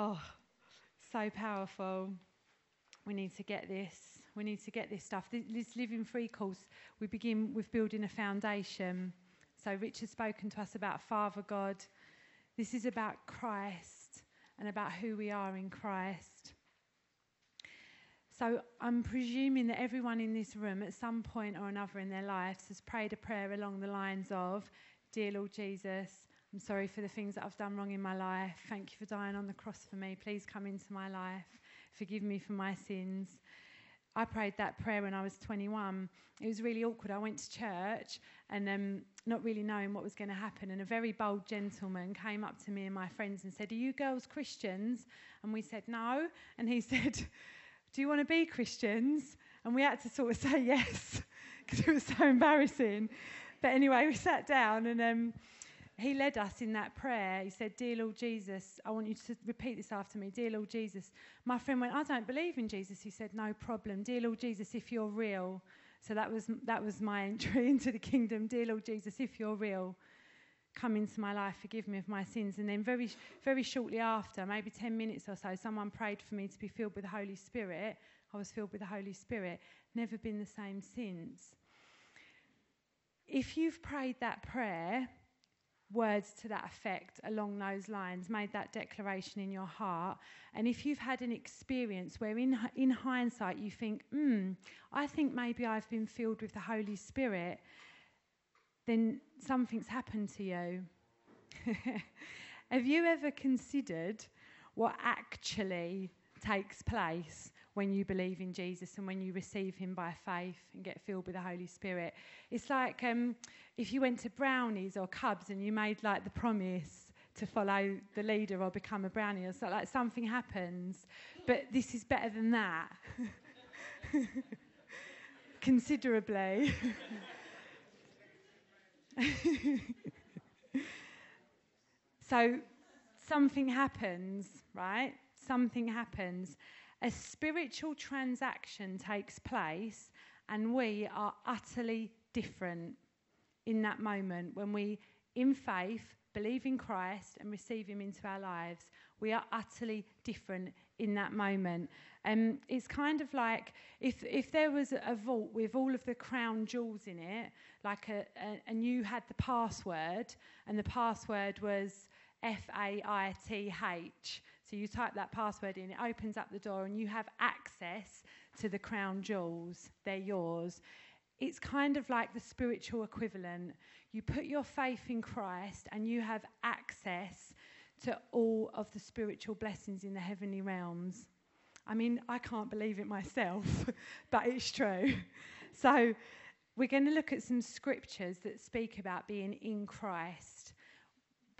Oh, so powerful. We need to get this. We need to get this stuff. This Living Free course, we begin with building a foundation. So, Rich has spoken to us about Father God. This is about Christ and about who we are in Christ. So, I'm presuming that everyone in this room, at some point or another in their lives, has prayed a prayer along the lines of Dear Lord Jesus, I'm sorry for the things that I've done wrong in my life. Thank you for dying on the cross for me. Please come into my life. Forgive me for my sins. I prayed that prayer when I was 21. It was really awkward. I went to church and um, not really knowing what was going to happen. And a very bold gentleman came up to me and my friends and said, Are you girls Christians? And we said, No. And he said, Do you want to be Christians? And we had to sort of say yes because it was so embarrassing. But anyway, we sat down and. Um, he led us in that prayer. He said, Dear Lord Jesus, I want you to repeat this after me. Dear Lord Jesus. My friend went, I don't believe in Jesus. He said, No problem. Dear Lord Jesus, if you're real. So that was, that was my entry into the kingdom. Dear Lord Jesus, if you're real, come into my life, forgive me of my sins. And then, very, very shortly after, maybe 10 minutes or so, someone prayed for me to be filled with the Holy Spirit. I was filled with the Holy Spirit. Never been the same since. If you've prayed that prayer, words to that effect along those lines, made that declaration in your heart. And if you've had an experience where, in, in hindsight, you think, hmm, I think maybe I've been filled with the Holy Spirit, then something's happened to you. Have you ever considered what actually takes place when you believe in Jesus and when you receive Him by faith and get filled with the Holy Spirit. It's like um, if you went to Brownies or Cubs and you made like the promise to follow the leader or become a brownie or so, like something happens. But this is better than that. Considerably. so something happens, right? Something happens a spiritual transaction takes place, and we are utterly different in that moment when we, in faith, believe in Christ and receive Him into our lives. We are utterly different in that moment. And um, it's kind of like if, if there was a vault with all of the crown jewels in it, like a, a and you had the password, and the password was F A I T H. So you type that password in, it opens up the door, and you have access to the crown jewels. They're yours. It's kind of like the spiritual equivalent. You put your faith in Christ, and you have access to all of the spiritual blessings in the heavenly realms. I mean, I can't believe it myself, but it's true. So, we're going to look at some scriptures that speak about being in Christ.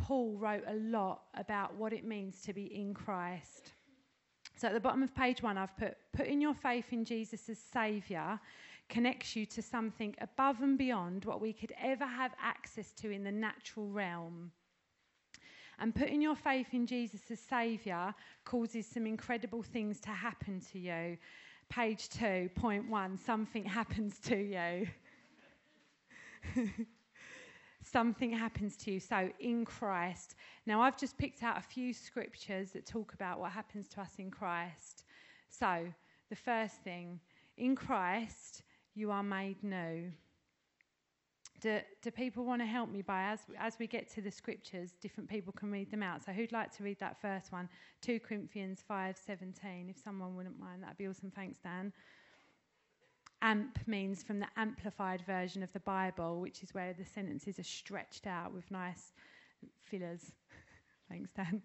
Paul wrote a lot about what it means to be in Christ. So at the bottom of page one, I've put putting your faith in Jesus as Saviour connects you to something above and beyond what we could ever have access to in the natural realm. And putting your faith in Jesus as Saviour causes some incredible things to happen to you. Page two, point one, something happens to you. something happens to you. So, in Christ. Now, I've just picked out a few scriptures that talk about what happens to us in Christ. So, the first thing, in Christ, you are made new. Do, do people want to help me by as as we get to the scriptures, different people can read them out. So who'd like to read that first one? 2 Corinthians 5:17. If someone wouldn't mind, that'd be awesome. Thanks, Dan. Amp means from the amplified version of the Bible, which is where the sentences are stretched out with nice fillers. Thanks, Dan.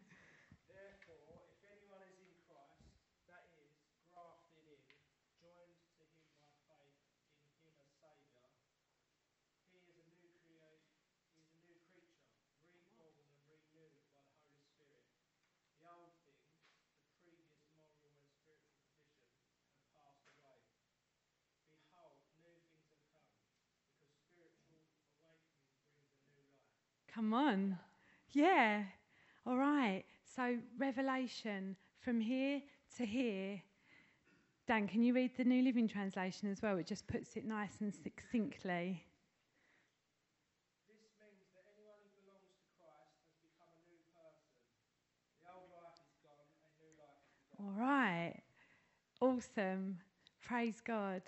Come on. Yeah. All right. So, Revelation from here to here. Dan, can you read the New Living Translation as well? It just puts it nice and succinctly. This means that anyone who belongs to Christ has become a new person. The old life is gone and All right. Awesome. Praise God.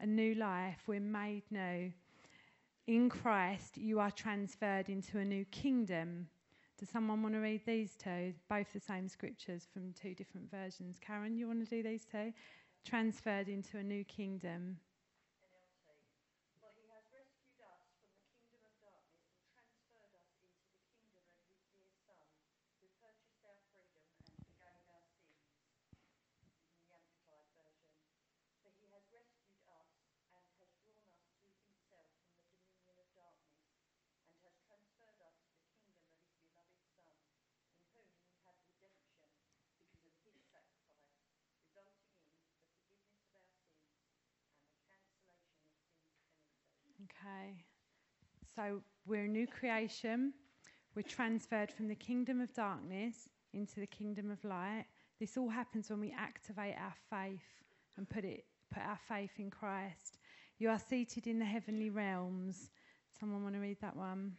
A new life. We're made new. In Christ, you are transferred into a new kingdom. Does someone want to read these two? Both the same scriptures from two different versions. Karen, you want to do these two? Transferred into a new kingdom. Okay. So we're a new creation. We're transferred from the kingdom of darkness into the kingdom of light. This all happens when we activate our faith and put it put our faith in Christ. You are seated in the heavenly realms. Someone want to read that one?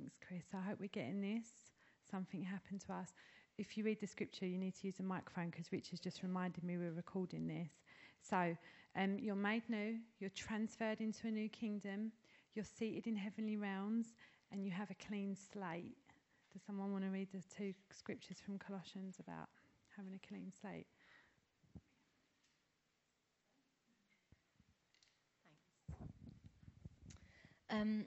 Thanks, Chris. I hope we're getting this. Something happened to us. If you read the scripture, you need to use a microphone because Richard's just reminded me we're recording this. So, um, you're made new, you're transferred into a new kingdom, you're seated in heavenly realms, and you have a clean slate. Does someone want to read the two scriptures from Colossians about having a clean slate? Thanks. Um,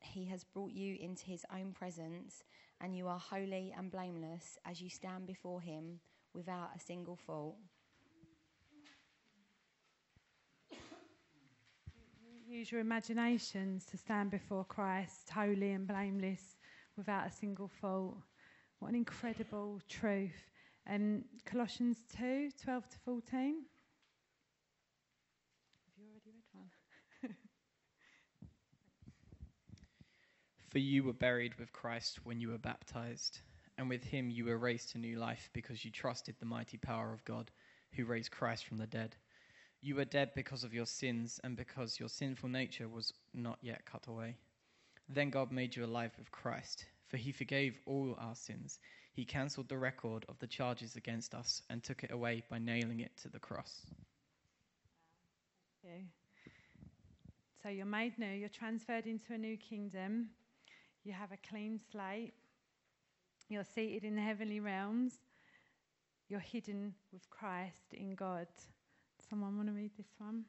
he has brought you into his own presence, and you are holy and blameless as you stand before him without a single fault. Use your imaginations to stand before Christ, holy and blameless, without a single fault. What an incredible truth. And Colossians 2 12 to 14. For you were buried with Christ when you were baptized, and with him you were raised to new life because you trusted the mighty power of God who raised Christ from the dead. You were dead because of your sins and because your sinful nature was not yet cut away. Then God made you alive with Christ, for he forgave all our sins. He cancelled the record of the charges against us and took it away by nailing it to the cross. So you're made new, you're transferred into a new kingdom. You have a clean slate. You're seated in the heavenly realms. You're hidden with Christ in God. Someone want to read this one?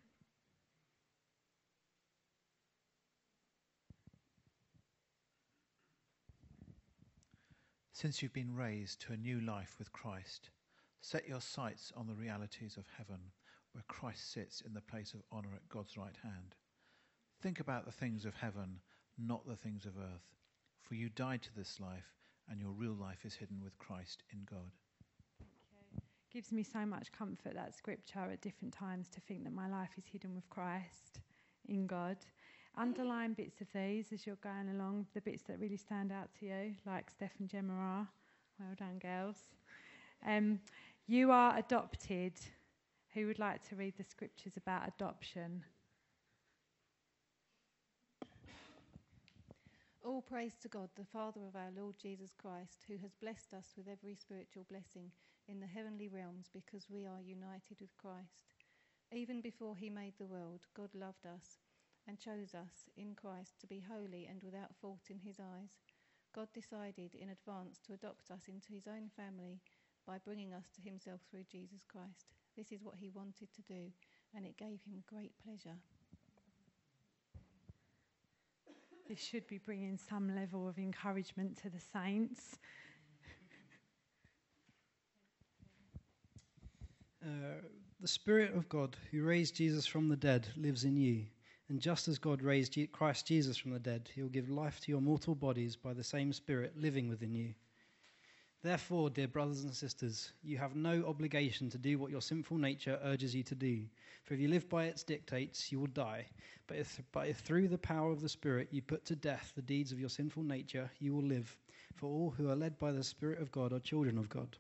Since you've been raised to a new life with Christ, set your sights on the realities of heaven, where Christ sits in the place of honour at God's right hand. Think about the things of heaven, not the things of earth. For you died to this life, and your real life is hidden with Christ in God. Gives me so much comfort that scripture at different times to think that my life is hidden with Christ in God. Underline bits of these as you're going along, the bits that really stand out to you, like Steph and Gemma are. Well done, girls. Um, you are adopted. Who would like to read the scriptures about adoption? All praise to God, the Father of our Lord Jesus Christ, who has blessed us with every spiritual blessing in the heavenly realms because we are united with Christ. Even before he made the world, God loved us and chose us in Christ to be holy and without fault in his eyes. God decided in advance to adopt us into his own family by bringing us to himself through Jesus Christ. This is what he wanted to do, and it gave him great pleasure. This should be bringing some level of encouragement to the saints. Uh, the Spirit of God, who raised Jesus from the dead, lives in you. And just as God raised Christ Jesus from the dead, he will give life to your mortal bodies by the same Spirit living within you. Therefore, dear brothers and sisters, you have no obligation to do what your sinful nature urges you to do. For if you live by its dictates, you will die. But if, but if through the power of the Spirit you put to death the deeds of your sinful nature, you will live. For all who are led by the Spirit of God are children of God.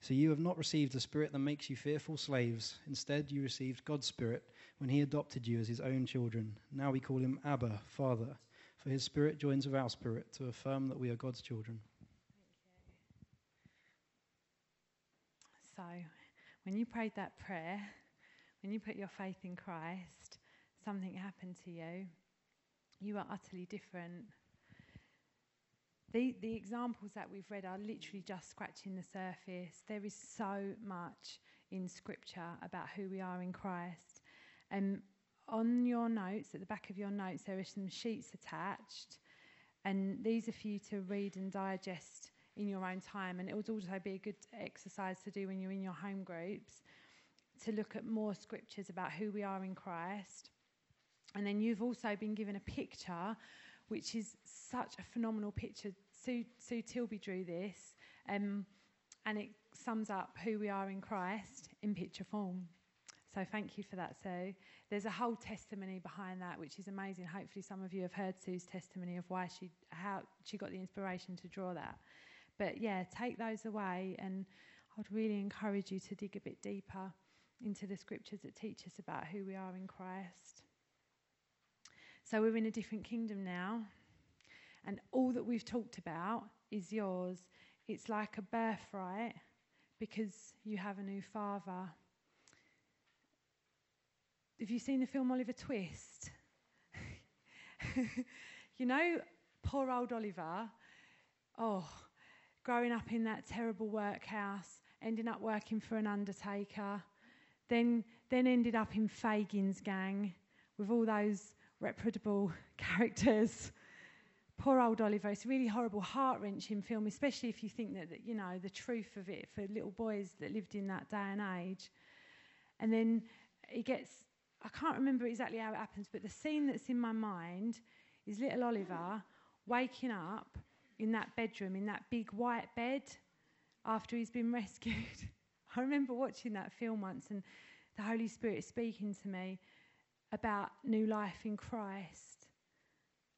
So you have not received a spirit that makes you fearful slaves. Instead, you received God's Spirit when He adopted you as His own children. Now we call Him Abba, Father. For His Spirit joins with our spirit to affirm that we are God's children. So, when you prayed that prayer, when you put your faith in Christ, something happened to you. You are utterly different. The, the examples that we've read are literally just scratching the surface. There is so much in Scripture about who we are in Christ. And on your notes, at the back of your notes, there are some sheets attached. And these are for you to read and digest in your own time. And it would also be a good exercise to do when you're in your home groups to look at more scriptures about who we are in Christ. And then you've also been given a picture, which is such a phenomenal picture. Sue, Sue Tilby drew this, um, and it sums up who we are in Christ in picture form. So thank you for that, Sue. There's a whole testimony behind that, which is amazing. Hopefully, some of you have heard Sue's testimony of why she how she got the inspiration to draw that. But yeah, take those away, and I'd really encourage you to dig a bit deeper into the scriptures that teach us about who we are in Christ. So we're in a different kingdom now, and all that we've talked about is yours. It's like a birthright because you have a new father. Have you seen the film Oliver Twist? you know, poor old Oliver. Oh, growing up in that terrible workhouse, ending up working for an undertaker, then, then ended up in Fagin's gang with all those reputable characters. Poor old Oliver. It's a really horrible, heart wrenching film, especially if you think that, that, you know, the truth of it for little boys that lived in that day and age. And then he gets, I can't remember exactly how it happens, but the scene that's in my mind is little Oliver waking up in that bedroom, in that big white bed, after he's been rescued. I remember watching that film once and the Holy Spirit speaking to me about new life in Christ.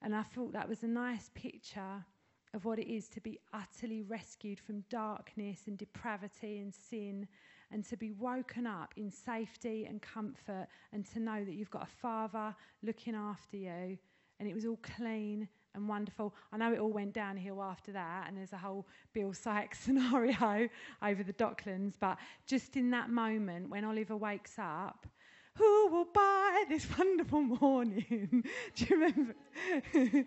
And I thought that was a nice picture of what it is to be utterly rescued from darkness and depravity and sin and to be woken up in safety and comfort and to know that you've got a father looking after you and it was all clean and wonderful. I know it all went downhill after that, and there's a whole Bill Sikes scenario over the Docklands. But just in that moment when Oliver wakes up, who will buy this wonderful morning? Do you remember?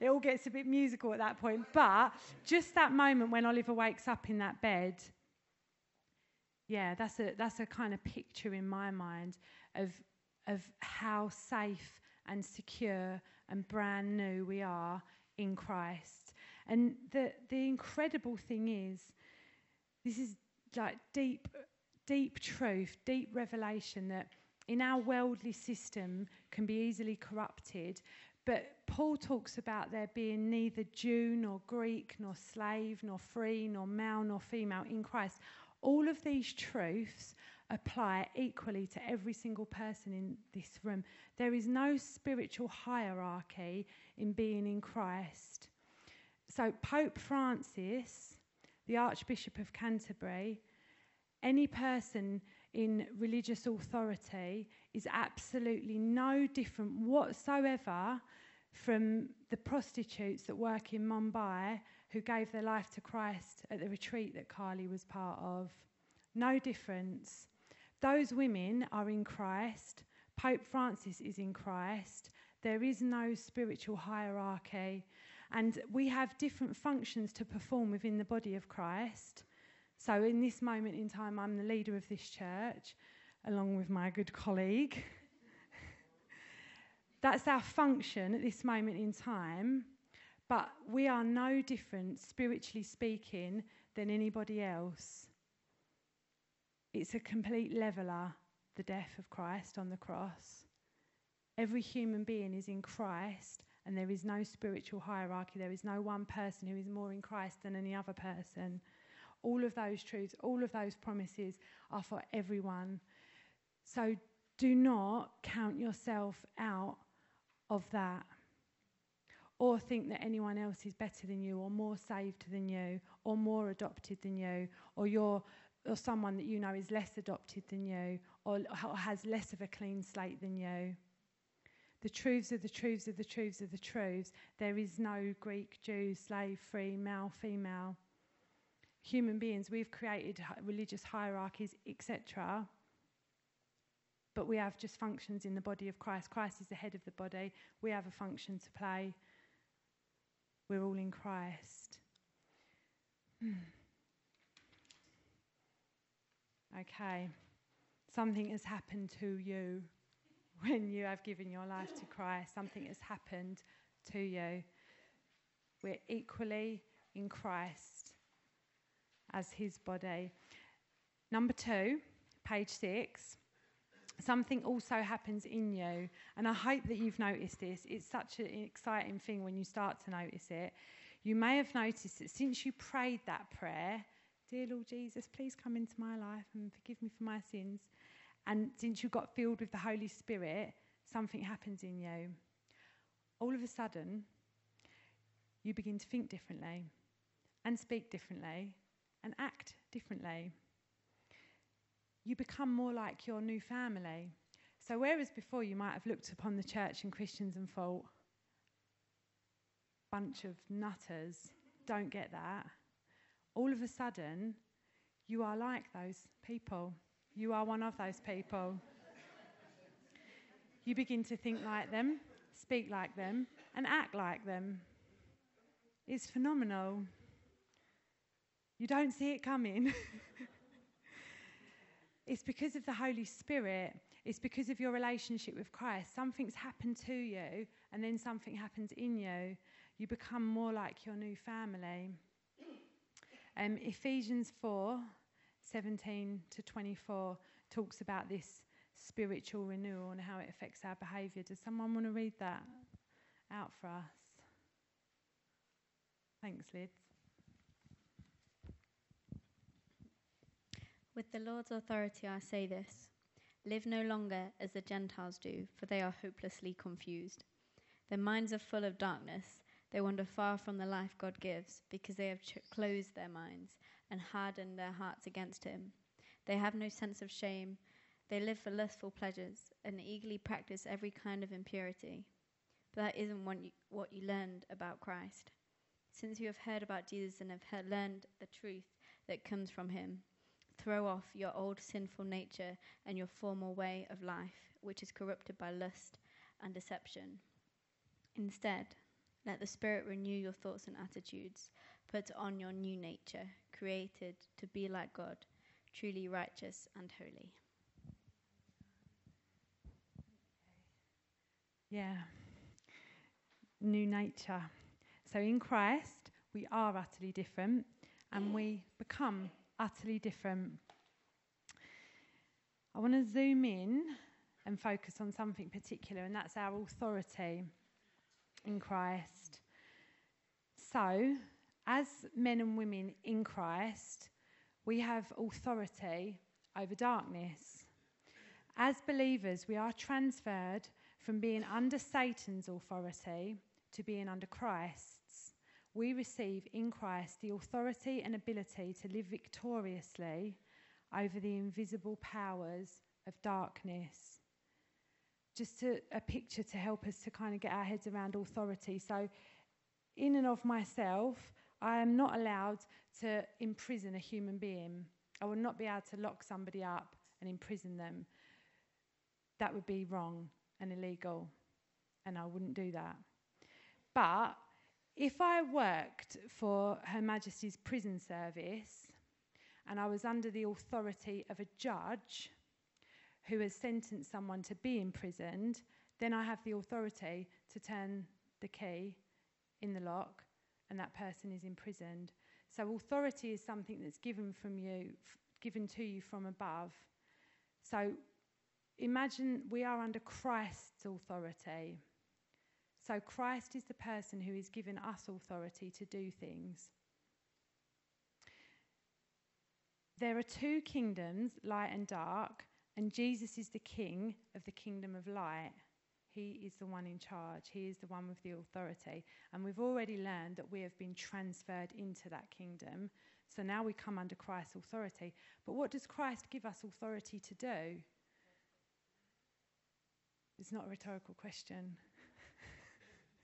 it all gets a bit musical at that point. But just that moment when Oliver wakes up in that bed, yeah, that's a that's a kind of picture in my mind of of how safe and secure and brand new we are in Christ. And the, the incredible thing is, this is like deep, deep truth, deep revelation that in our worldly system can be easily corrupted. But Paul talks about there being neither Jew nor Greek nor slave nor free nor male nor female in Christ. All of these truths apply equally to every single person in this room. There is no spiritual hierarchy in being in Christ. So, Pope Francis, the Archbishop of Canterbury, any person in religious authority is absolutely no different whatsoever from the prostitutes that work in Mumbai who gave their life to Christ at the retreat that Carly was part of. No difference. Those women are in Christ. Pope Francis is in Christ. There is no spiritual hierarchy. And we have different functions to perform within the body of Christ. So, in this moment in time, I'm the leader of this church, along with my good colleague. That's our function at this moment in time. But we are no different, spiritually speaking, than anybody else. It's a complete leveler, the death of Christ on the cross. Every human being is in Christ, and there is no spiritual hierarchy. There is no one person who is more in Christ than any other person. All of those truths, all of those promises are for everyone. So do not count yourself out of that or think that anyone else is better than you or more saved than you or more adopted than you or you're or someone that you know is less adopted than you or has less of a clean slate than you. The truths are the truths are the truths are the truths. There is no Greek, Jew, slave, free, male, female. Human beings, we've created religious hierarchies, etc but we have just functions in the body of Christ. Christ is the head of the body. We have a function to play. We're all in Christ. Hmm. Okay. Something has happened to you when you have given your life to Christ. Something has happened to you. We're equally in Christ as his body. Number two, page six something also happens in you. And I hope that you've noticed this. It's such an exciting thing when you start to notice it. You may have noticed that since you prayed that prayer, Dear Lord Jesus, please come into my life and forgive me for my sins. And since you got filled with the Holy Spirit, something happens in you. All of a sudden, you begin to think differently and speak differently and act differently you become more like your new family. So, whereas before you might have looked upon the church and Christians and thought, bunch of nutters, don't get that, all of a sudden, you are like those people. You are one of those people. you begin to think like them, speak like them, and act like them. It's phenomenal. You don't see it coming. It's because of the Holy Spirit. It's because of your relationship with Christ. Something's happened to you, and then something happens in you. You become more like your new family. Um, Ephesians 4 17 to 24 talks about this spiritual renewal and how it affects our behaviour. Does someone want to read that out for us? Thanks, Liz. With the Lord's authority, I say this Live no longer as the Gentiles do, for they are hopelessly confused. Their minds are full of darkness. They wander far from the life God gives, because they have ch- closed their minds and hardened their hearts against Him. They have no sense of shame. They live for lustful pleasures and eagerly practice every kind of impurity. But that isn't you, what you learned about Christ. Since you have heard about Jesus and have learned the truth that comes from Him, Throw off your old sinful nature and your former way of life, which is corrupted by lust and deception. Instead, let the Spirit renew your thoughts and attitudes. Put on your new nature, created to be like God, truly righteous and holy. Yeah. New nature. So in Christ, we are utterly different and we become utterly different. I want to zoom in and focus on something particular, and that's our authority in Christ. So, as men and women in Christ, we have authority over darkness. As believers, we are transferred from being under Satan's authority to being under Christ's. we receive in Christ the authority and ability to live victoriously over the invisible powers of darkness. Just to, a picture to help us to kind of get our heads around authority. So, in and of myself, I am not allowed to imprison a human being. I will not be able to lock somebody up and imprison them. That would be wrong and illegal, and I wouldn't do that. But if I worked for Her Majesty's Prison Service and I was under the authority of a judge who has sentenced someone to be imprisoned, then I have the authority to turn the key in the lock and that person is imprisoned. So authority is something that's given from you, given to you from above. So imagine we are under Christ's authority. So Christ is the person who has given us authority to do things. There are two kingdoms, light and dark, and Jesus is the king of the kingdom of light. He is the one in charge. He is the one with the authority. And we've already learned that we have been transferred into that kingdom. So now we come under Christ's authority. But what does Christ give us authority to do? It's not a rhetorical question.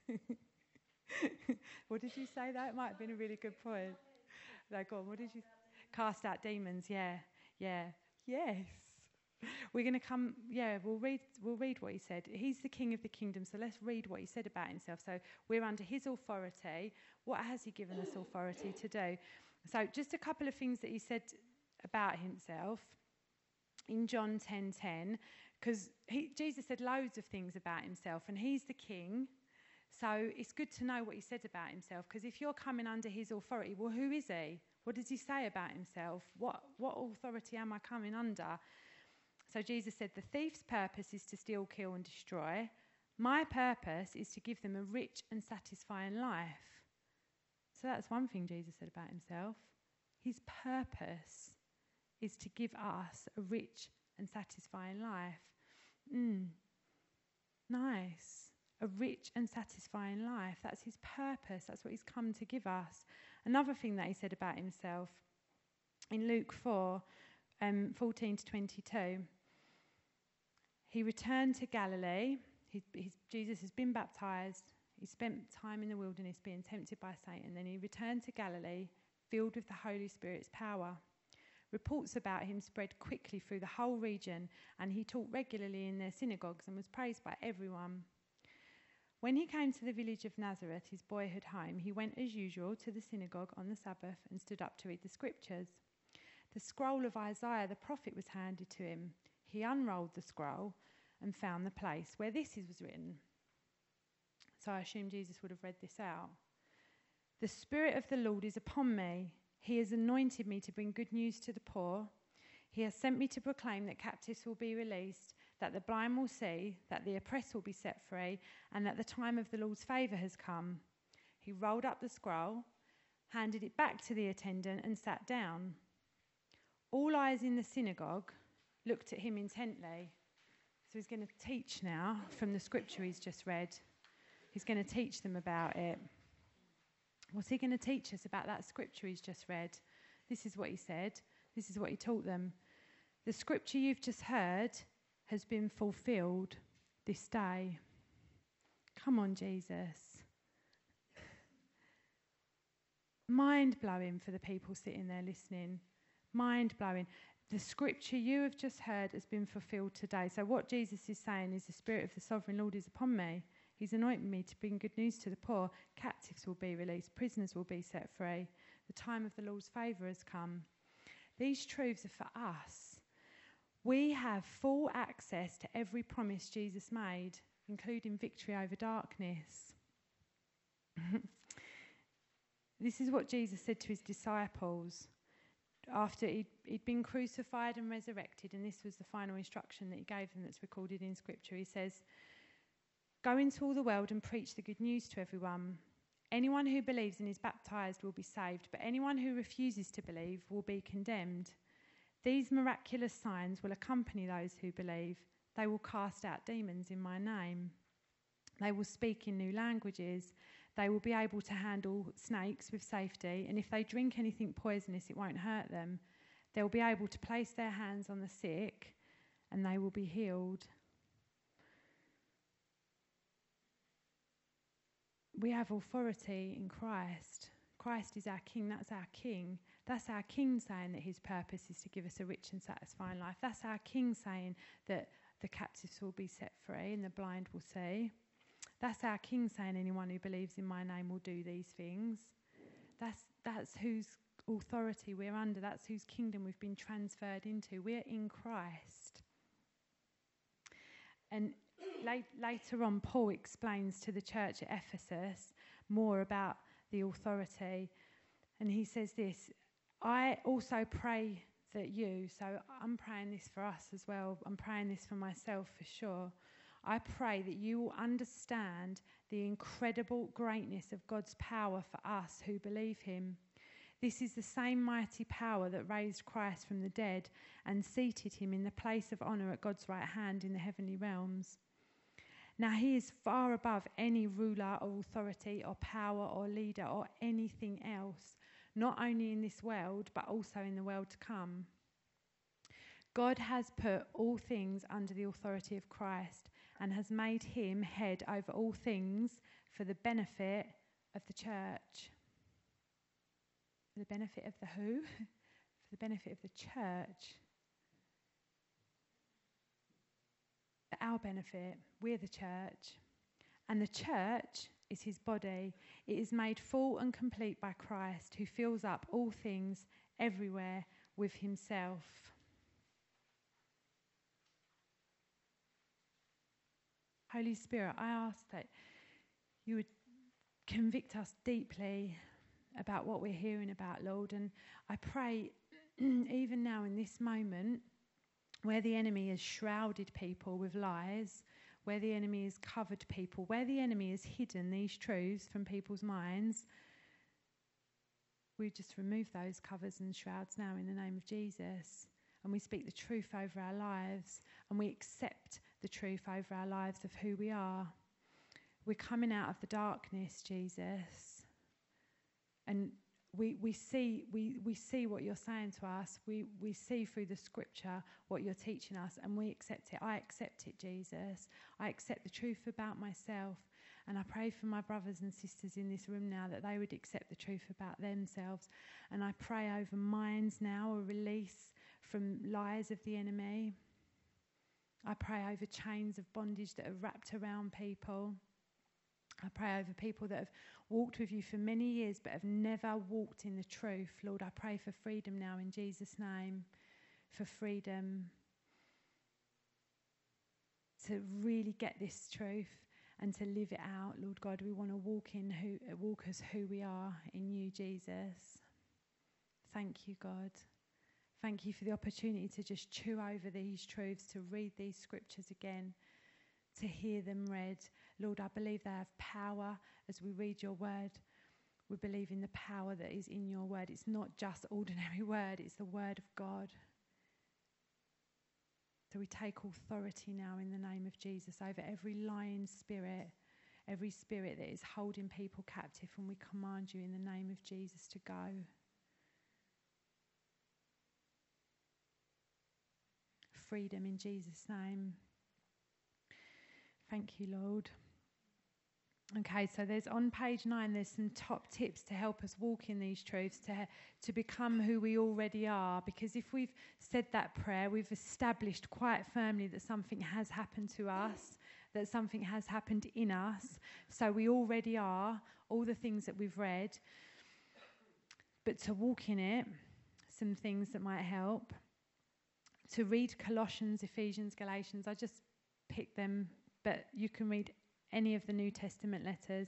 what did you say that? Might have been a really good point. Go on. What did you? Cast out demons. Yeah, yeah, yes. We're going to come. Yeah, we'll read. We'll read what he said. He's the king of the kingdom. So let's read what he said about himself. So we're under his authority. What has he given us authority to do? So just a couple of things that he said about himself in John 10:10, 10, because Jesus said loads of things about himself, and he's the king. So it's good to know what he said about himself because if you're coming under his authority, well, who is he? What does he say about himself? What, what authority am I coming under? So Jesus said, The thief's purpose is to steal, kill, and destroy. My purpose is to give them a rich and satisfying life. So that's one thing Jesus said about himself. His purpose is to give us a rich and satisfying life. Mm. Nice a rich and satisfying life. That's his purpose. That's what he's come to give us. Another thing that he said about himself in Luke 4 um, 14 to 22, he returned to Galilee. Jesus has been baptized. He spent time in the wilderness being tempted by Satan. Then he returned to Galilee, filled with the Holy Spirit's power. Reports about him spread quickly through the whole region, and he taught regularly in their synagogues and was praised by everyone. When he came to the village of Nazareth, his boyhood home, he went as usual to the synagogue on the Sabbath and stood up to read the scriptures. The scroll of Isaiah the prophet was handed to him. He unrolled the scroll and found the place where this was written. So I assume Jesus would have read this out. The Spirit of the Lord is upon me. He has anointed me to bring good news to the poor. He has sent me to proclaim that captives will be released that the blind will see, that the oppressed will be set free, and that the time of the Lord's favour has come. He rolled up the scroll, handed it back to the attendant, and sat down. All eyes in the synagogue looked at him intently. So he's going to teach now from the scripture he's just read. He's going to teach them about it. What's he going to teach us about that scripture he's just read? This is what he said. This is what he taught them. The scripture you've just heard has been fulfilled this day. Come on, Jesus. Mind blowing for the people sitting there listening. Mind blowing. The scripture you have just heard has been fulfilled today. So, what Jesus is saying is the Spirit of the Sovereign Lord is upon me. He's anointed me to bring good news to the poor. Captives will be released, prisoners will be set free. The time of the Lord's favour has come. These truths are for us. We have full access to every promise Jesus made, including victory over darkness. this is what Jesus said to his disciples after he'd, he'd, been crucified and resurrected, and this was the final instruction that he gave them that's recorded in Scripture. He says, Go into all the world and preach the good news to everyone. Anyone who believes and is baptized will be saved, but anyone who refuses to believe will be condemned. These miraculous signs will accompany those who believe. They will cast out demons in my name. They will speak in new languages. They will be able to handle snakes with safety, and if they drink anything poisonous, it won't hurt them. They'll be able to place their hands on the sick, and they will be healed. We have authority in Christ. Christ is our King, that's our King. That's our King saying that his purpose is to give us a rich and satisfying life. That's our King saying that the captives will be set free and the blind will see. That's our King saying anyone who believes in my name will do these things. That's, that's whose authority we're under, that's whose kingdom we've been transferred into. We're in Christ. And late, later on, Paul explains to the church at Ephesus more about the authority. And he says this I also pray that you, so I'm praying this for us as well, I'm praying this for myself for sure. I pray that you will understand the incredible greatness of God's power for us who believe Him. This is the same mighty power that raised Christ from the dead and seated him in the place of honour at God's right hand in the heavenly realms. Now, he is far above any ruler or authority or power or leader or anything else, not only in this world, but also in the world to come. God has put all things under the authority of Christ and has made him head over all things for the benefit of the church. For the benefit of the who? for the benefit of the church. For our benefit, we're the church. And the church is his body. It is made full and complete by Christ, who fills up all things everywhere with himself. Holy Spirit, I ask that you would convict us deeply about what we're hearing about, Lord. And I pray, even now in this moment, where the enemy has shrouded people with lies, where the enemy has covered people, where the enemy has hidden these truths from people's minds, we just remove those covers and shrouds now in the name of Jesus. And we speak the truth over our lives and we accept the truth over our lives of who we are. We're coming out of the darkness, Jesus. And we, we, see, we, we see what you're saying to us. We, we see through the scripture what you're teaching us, and we accept it. I accept it, Jesus. I accept the truth about myself. And I pray for my brothers and sisters in this room now that they would accept the truth about themselves. And I pray over minds now, a release from lies of the enemy. I pray over chains of bondage that are wrapped around people. I pray over people that have walked with you for many years but have never walked in the truth. Lord, I pray for freedom now in Jesus' name, for freedom to really get this truth and to live it out. Lord God, we want to walk in who walk as who we are in you, Jesus. Thank you, God. Thank you for the opportunity to just chew over these truths, to read these scriptures again, to hear them read. Lord, I believe they have power as we read your word. We believe in the power that is in your word. It's not just ordinary word, it's the word of God. So we take authority now in the name of Jesus over every lying spirit, every spirit that is holding people captive, and we command you in the name of Jesus to go. Freedom in Jesus' name. Thank you, Lord. Okay, so there's on page nine, there's some top tips to help us walk in these truths, to, to become who we already are. Because if we've said that prayer, we've established quite firmly that something has happened to us, that something has happened in us. So we already are all the things that we've read. But to walk in it, some things that might help to read Colossians, Ephesians, Galatians. I just picked them, but you can read any of the New Testament letters.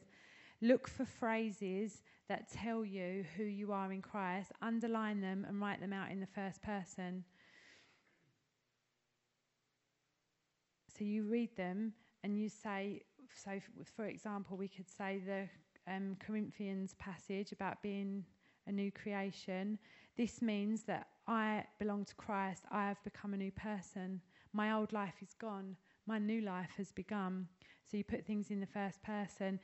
Look for phrases that tell you who you are in Christ, underline them and write them out in the first person. So you read them and you say, so for example, we could say the um, Corinthians passage about being a new creation. This means that I belong to Christ. I have become a new person. My old life is gone. My new life has begun. So you put things in the first person.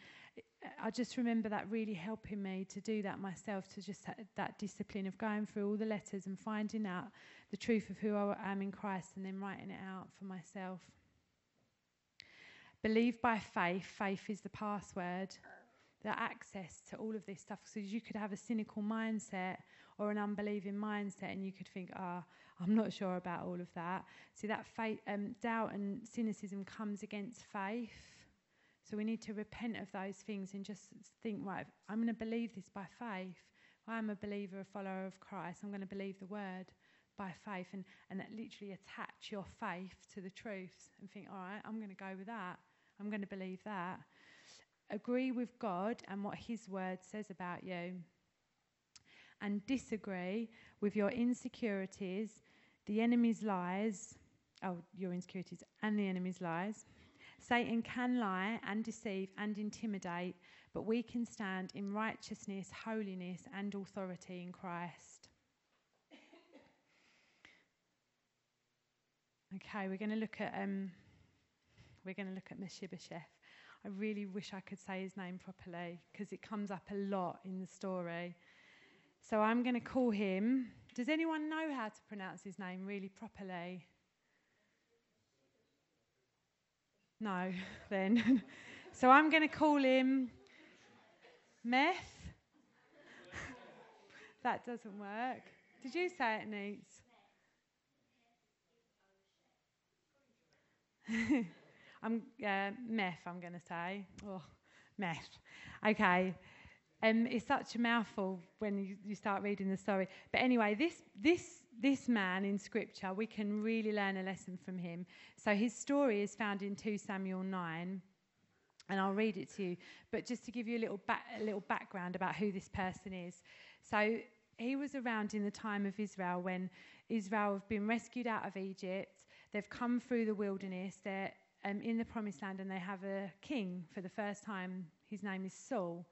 I just remember that really helping me to do that myself, to just that discipline of going through all the letters and finding out the truth of who I am in Christ and then writing it out for myself. Believe by faith. Faith is the password. the access to all of this stuff. So you could have a cynical mindset or an unbelieving mindset, and you could think, "Ah, oh, I'm not sure about all of that." See, that faith, um, doubt and cynicism comes against faith. So we need to repent of those things and just think, right, I'm going to believe this by faith. I'm a believer, a follower of Christ. I'm going to believe the word by faith and, and literally attach your faith to the truths and think, all right, I'm going to go with that. I'm going to believe that. Agree with God and what His word says about you. And disagree with your insecurities, the enemy's lies, oh, your insecurities and the enemy's lies. Satan can lie and deceive and intimidate, but we can stand in righteousness, holiness, and authority in Christ. Okay, we're going to look at um, we're going to look at Mephibosheth. I really wish I could say his name properly because it comes up a lot in the story. So I'm going to call him. Does anyone know how to pronounce his name really properly? No, then. so I'm going to call him Meth. that doesn't work. Did you say it, Neats? I'm uh, meth. I'm going to say, oh, meth. Okay. Um, it's such a mouthful when you, you start reading the story. But anyway, this this this man in Scripture, we can really learn a lesson from him. So his story is found in 2 Samuel 9, and I'll read it to you. But just to give you a little ba- a little background about who this person is. So he was around in the time of Israel when Israel have been rescued out of Egypt. They've come through the wilderness. They're um, in the promised land and they have a king for the first time. His name is Saul.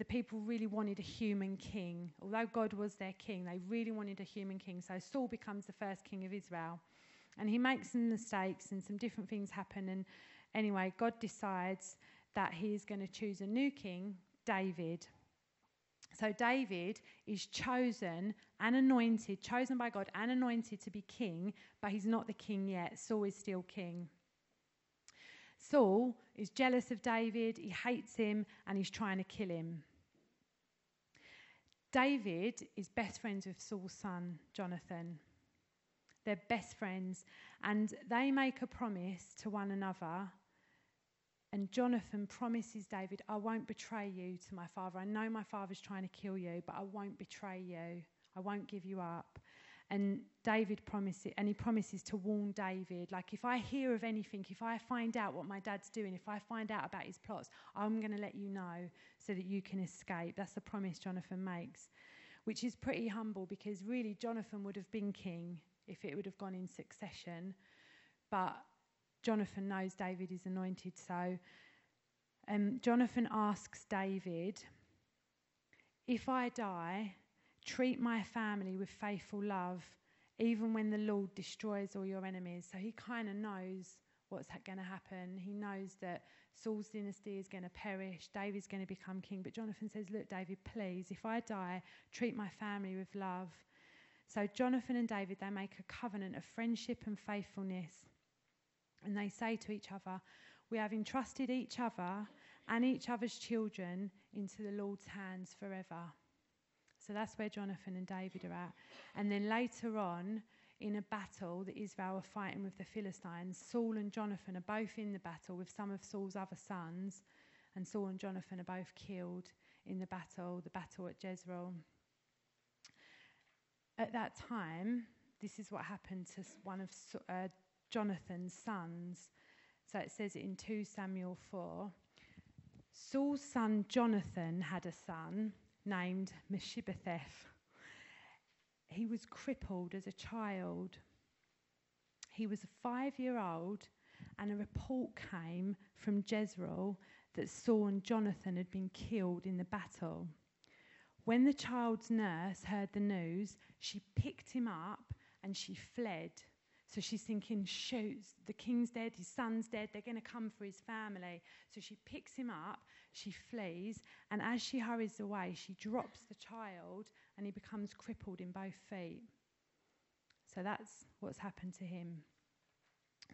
The people really wanted a human king. Although God was their king, they really wanted a human king. So Saul becomes the first king of Israel. And he makes some mistakes and some different things happen. And anyway, God decides that he is going to choose a new king, David. So David is chosen and anointed, chosen by God and anointed to be king, but he's not the king yet. Saul is still king. Saul is jealous of David, he hates him, and he's trying to kill him. David is best friends with Saul's son, Jonathan. They're best friends, and they make a promise to one another. And Jonathan promises David, I won't betray you to my father. I know my father's trying to kill you, but I won't betray you. I won't give you up. And David promises, and he promises to warn David, like, if I hear of anything, if I find out what my dad's doing, if I find out about his plots, I'm going to let you know so that you can escape. That's the promise Jonathan makes, which is pretty humble because really Jonathan would have been king if it would have gone in succession. But Jonathan knows David is anointed, so um, Jonathan asks David, If I die, treat my family with faithful love, even when the Lord destroys all your enemies. So he kind of knows what's going to happen. He knows that Saul's dynasty is going to perish, David's going to become king. But Jonathan says, Look, David, please, if I die, treat my family with love. So Jonathan and David, they make a covenant of friendship and faithfulness. And they say to each other, We have entrusted each other and each other's children into the Lord's hands forever. So that's where Jonathan and David are at. And then later on, in a battle that Israel are fighting with the Philistines, Saul and Jonathan are both in the battle with some of Saul's other sons. And Saul and Jonathan are both killed in the battle, the battle at Jezreel. At that time, this is what happened to one of uh, Jonathan's sons. So it says in 2 Samuel 4 Saul's son Jonathan had a son named Mephibosheth. He was crippled as a child. He was a five year old, and a report came from Jezreel that Saul and Jonathan had been killed in the battle. When the child's nurse heard the news, she picked him up and she fled. So she's thinking, shoot, the king's dead, his son's dead, they're going to come for his family. So she picks him up, she flees, and as she hurries away, she drops the child and he becomes crippled in both feet. So that's what's happened to him.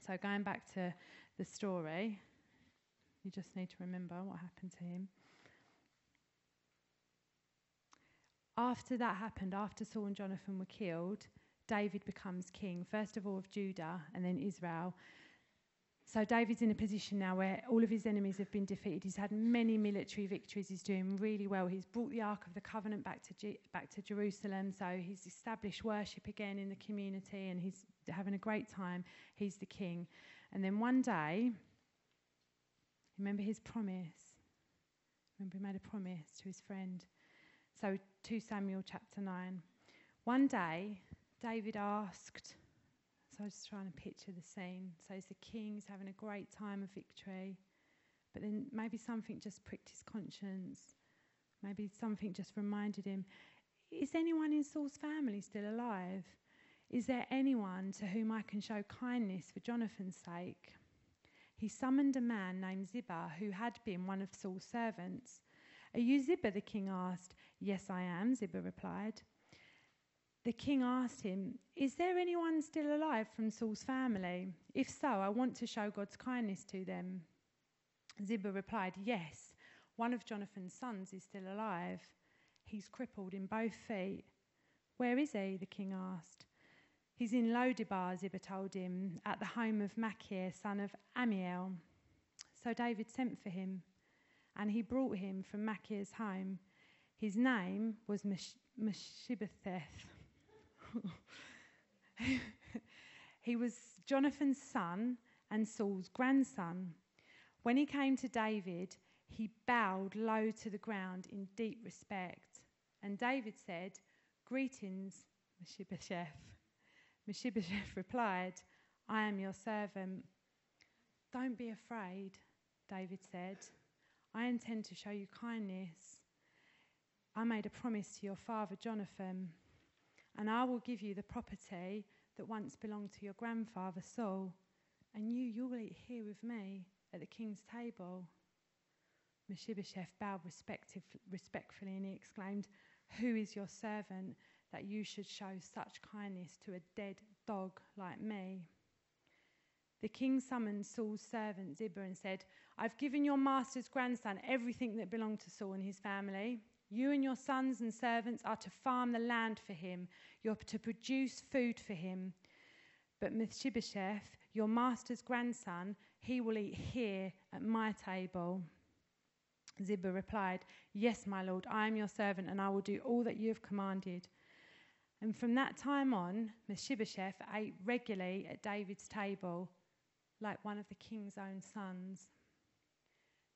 So, going back to the story, you just need to remember what happened to him. After that happened, after Saul and Jonathan were killed, David becomes king, first of all of Judah and then Israel. So David's in a position now where all of his enemies have been defeated. He's had many military victories. He's doing really well. He's brought the Ark of the Covenant back to G- back to Jerusalem. So he's established worship again in the community, and he's having a great time. He's the king. And then one day, remember his promise. Remember he made a promise to his friend. So 2 Samuel chapter 9. One day, David asked so I was just trying to picture the scene. So the king, he's having a great time of victory, but then maybe something just pricked his conscience. Maybe something just reminded him Is anyone in Saul's family still alive? Is there anyone to whom I can show kindness for Jonathan's sake? He summoned a man named Ziba who had been one of Saul's servants. Are you Ziba? the king asked. Yes, I am, Ziba replied the king asked him, Is there anyone still alive from Saul's family? If so, I want to show God's kindness to them. Ziba replied, Yes, one of Jonathan's sons is still alive. He's crippled in both feet. Where is he? the king asked. He's in Lodebar, Ziba told him, at the home of Machir, son of Ammiel. So David sent for him, and he brought him from Machir's home. His name was Mephibosheth he was Jonathan's son and Saul's grandson. When he came to David, he bowed low to the ground in deep respect. And David said, Greetings, Mephibosheth. Mephibosheth replied, I am your servant. Don't be afraid, David said. I intend to show you kindness. I made a promise to your father Jonathan and I will give you the property that once belonged to your grandfather Saul, and you, you will eat here with me at the king's table. Mephibosheth bowed respectfully and he exclaimed, Who is your servant that you should show such kindness to a dead dog like me? The king summoned Saul's servant Ziba and said, I've given your master's grandson everything that belonged to Saul and his family. You and your sons and servants are to farm the land for him. You're to produce food for him. But Mephibosheth, your master's grandson, he will eat here at my table. Ziba replied, Yes, my lord, I am your servant, and I will do all that you have commanded. And from that time on, Mephibosheth ate regularly at David's table, like one of the king's own sons.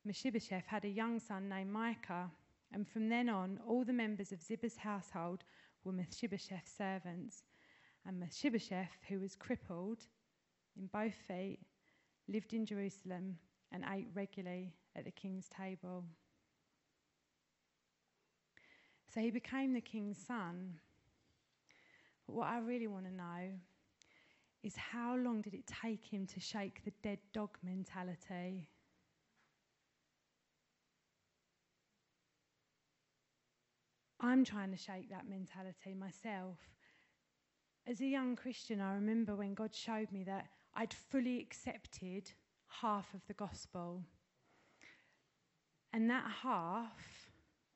Mephibosheth had a young son named Micah. And from then on, all the members of Ziba's household were Mephibosheth's servants. And Mephibosheth, who was crippled in both feet, lived in Jerusalem and ate regularly at the king's table. So he became the king's son. But what I really want to know is how long did it take him to shake the dead dog mentality? I'm trying to shake that mentality myself. As a young Christian, I remember when God showed me that I'd fully accepted half of the gospel. And that half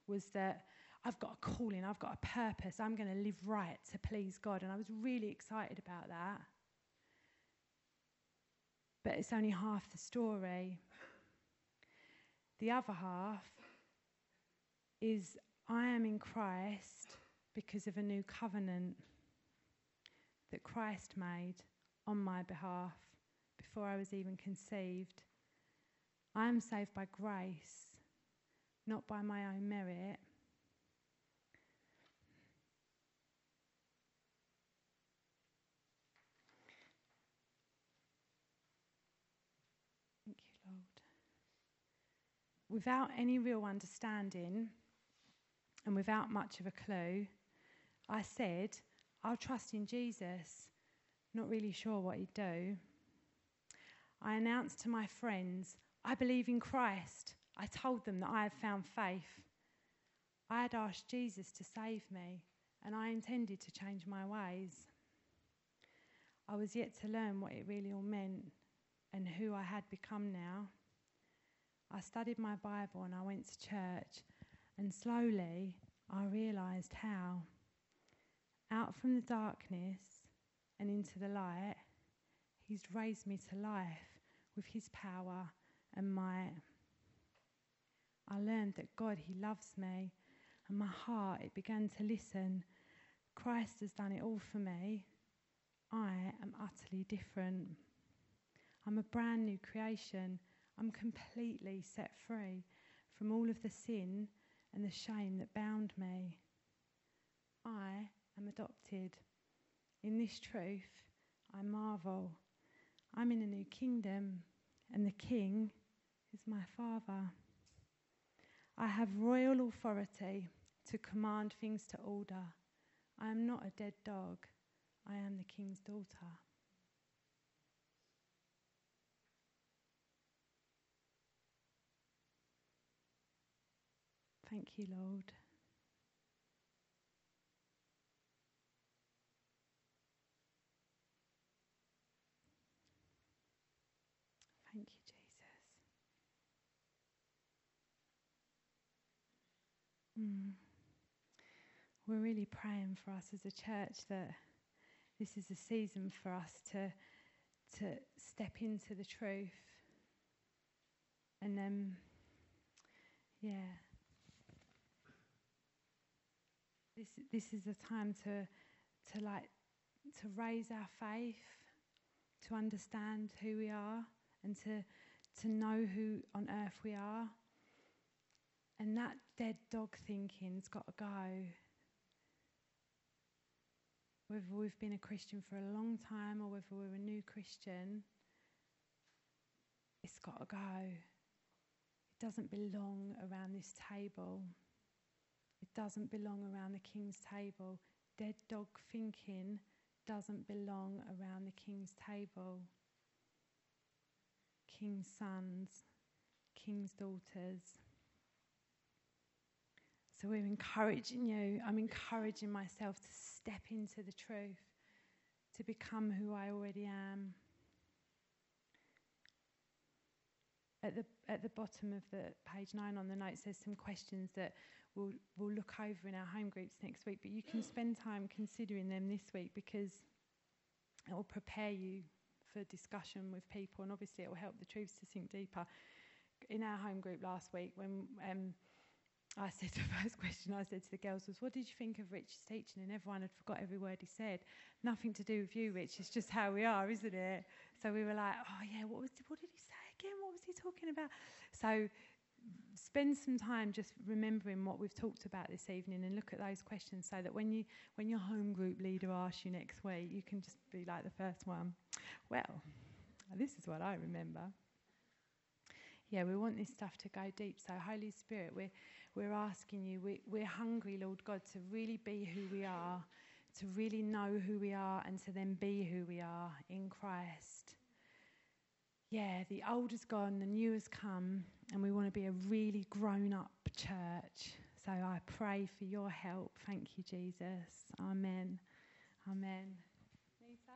was that I've got a calling, I've got a purpose, I'm going to live right to please God. And I was really excited about that. But it's only half the story. The other half is I am in Christ because of a new covenant that Christ made on my behalf before I was even conceived. I am saved by grace, not by my own merit. Thank you, Lord. Without any real understanding, and without much of a clue, I said, I'll trust in Jesus, not really sure what he'd do. I announced to my friends, I believe in Christ. I told them that I had found faith. I had asked Jesus to save me, and I intended to change my ways. I was yet to learn what it really all meant and who I had become now. I studied my Bible and I went to church and slowly, I realised how. Out from the darkness and into the light, He's raised me to life with His power and might. I learned that God, He loves me, and my heart, it began to listen. Christ has done it all for me. I am utterly different. I'm a brand new creation. I'm completely set free from all of the sin and the shame that bound me. I am adopted. In this truth, I marvel. I'm in a new kingdom, and the King is my Father. I have royal authority to command things to order. I am not a dead dog, I am the King's daughter. Thank you, Lord. Thank you, Jesus. Mm. We're really praying for us as a church that this is a season for us to to step into the truth and then yeah this this is a time to to like to raise our faith to understand who we are and to to know who on earth we are and that dead dog thinking's got to go whether we've been a Christian for a long time or whether we're a new Christian, it's got to go. It doesn't belong around this table. It doesn't belong around the king's table. Dead dog thinking doesn't belong around the king's table. King's sons, king's daughters. So we're encouraging you. I'm encouraging myself to step into the truth, to become who I already am. At the, at the bottom of the page nine on the notes, there's some questions that we'll, we'll look over in our home groups next week, but you can spend time considering them this week because it will prepare you for discussion with people, and obviously it will help the truths to sink deeper. In our home group last week, when um, I said the first question I said to the girls was, "What did you think of Rich's teaching?" And everyone had forgot every word he said. Nothing to do with you, Rich. It's just how we are, isn't it? So we were like, "Oh yeah, what was? What did he say again? What was he talking about?" So spend some time just remembering what we've talked about this evening and look at those questions so that when you when your home group leader asks you next week, you can just be like the first one. Well, this is what I remember. Yeah, we want this stuff to go deep. So Holy Spirit, we're we're asking you, we, we're hungry, Lord God, to really be who we are, to really know who we are, and to then be who we are in Christ. Yeah, the old is gone, the new has come, and we want to be a really grown up church. So I pray for your help. Thank you, Jesus. Amen. Amen. Lisa.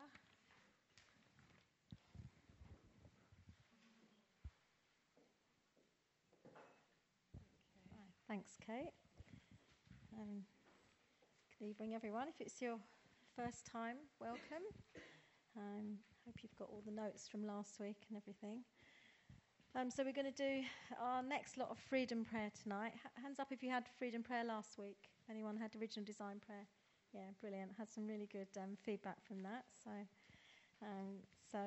Thanks, Kate. Um, good evening, everyone. If it's your first time, welcome. Um, hope you've got all the notes from last week and everything. Um, so we're going to do our next lot of freedom prayer tonight. H- hands up if you had freedom prayer last week. Anyone had original design prayer? Yeah, brilliant. Had some really good um, feedback from that. So, um,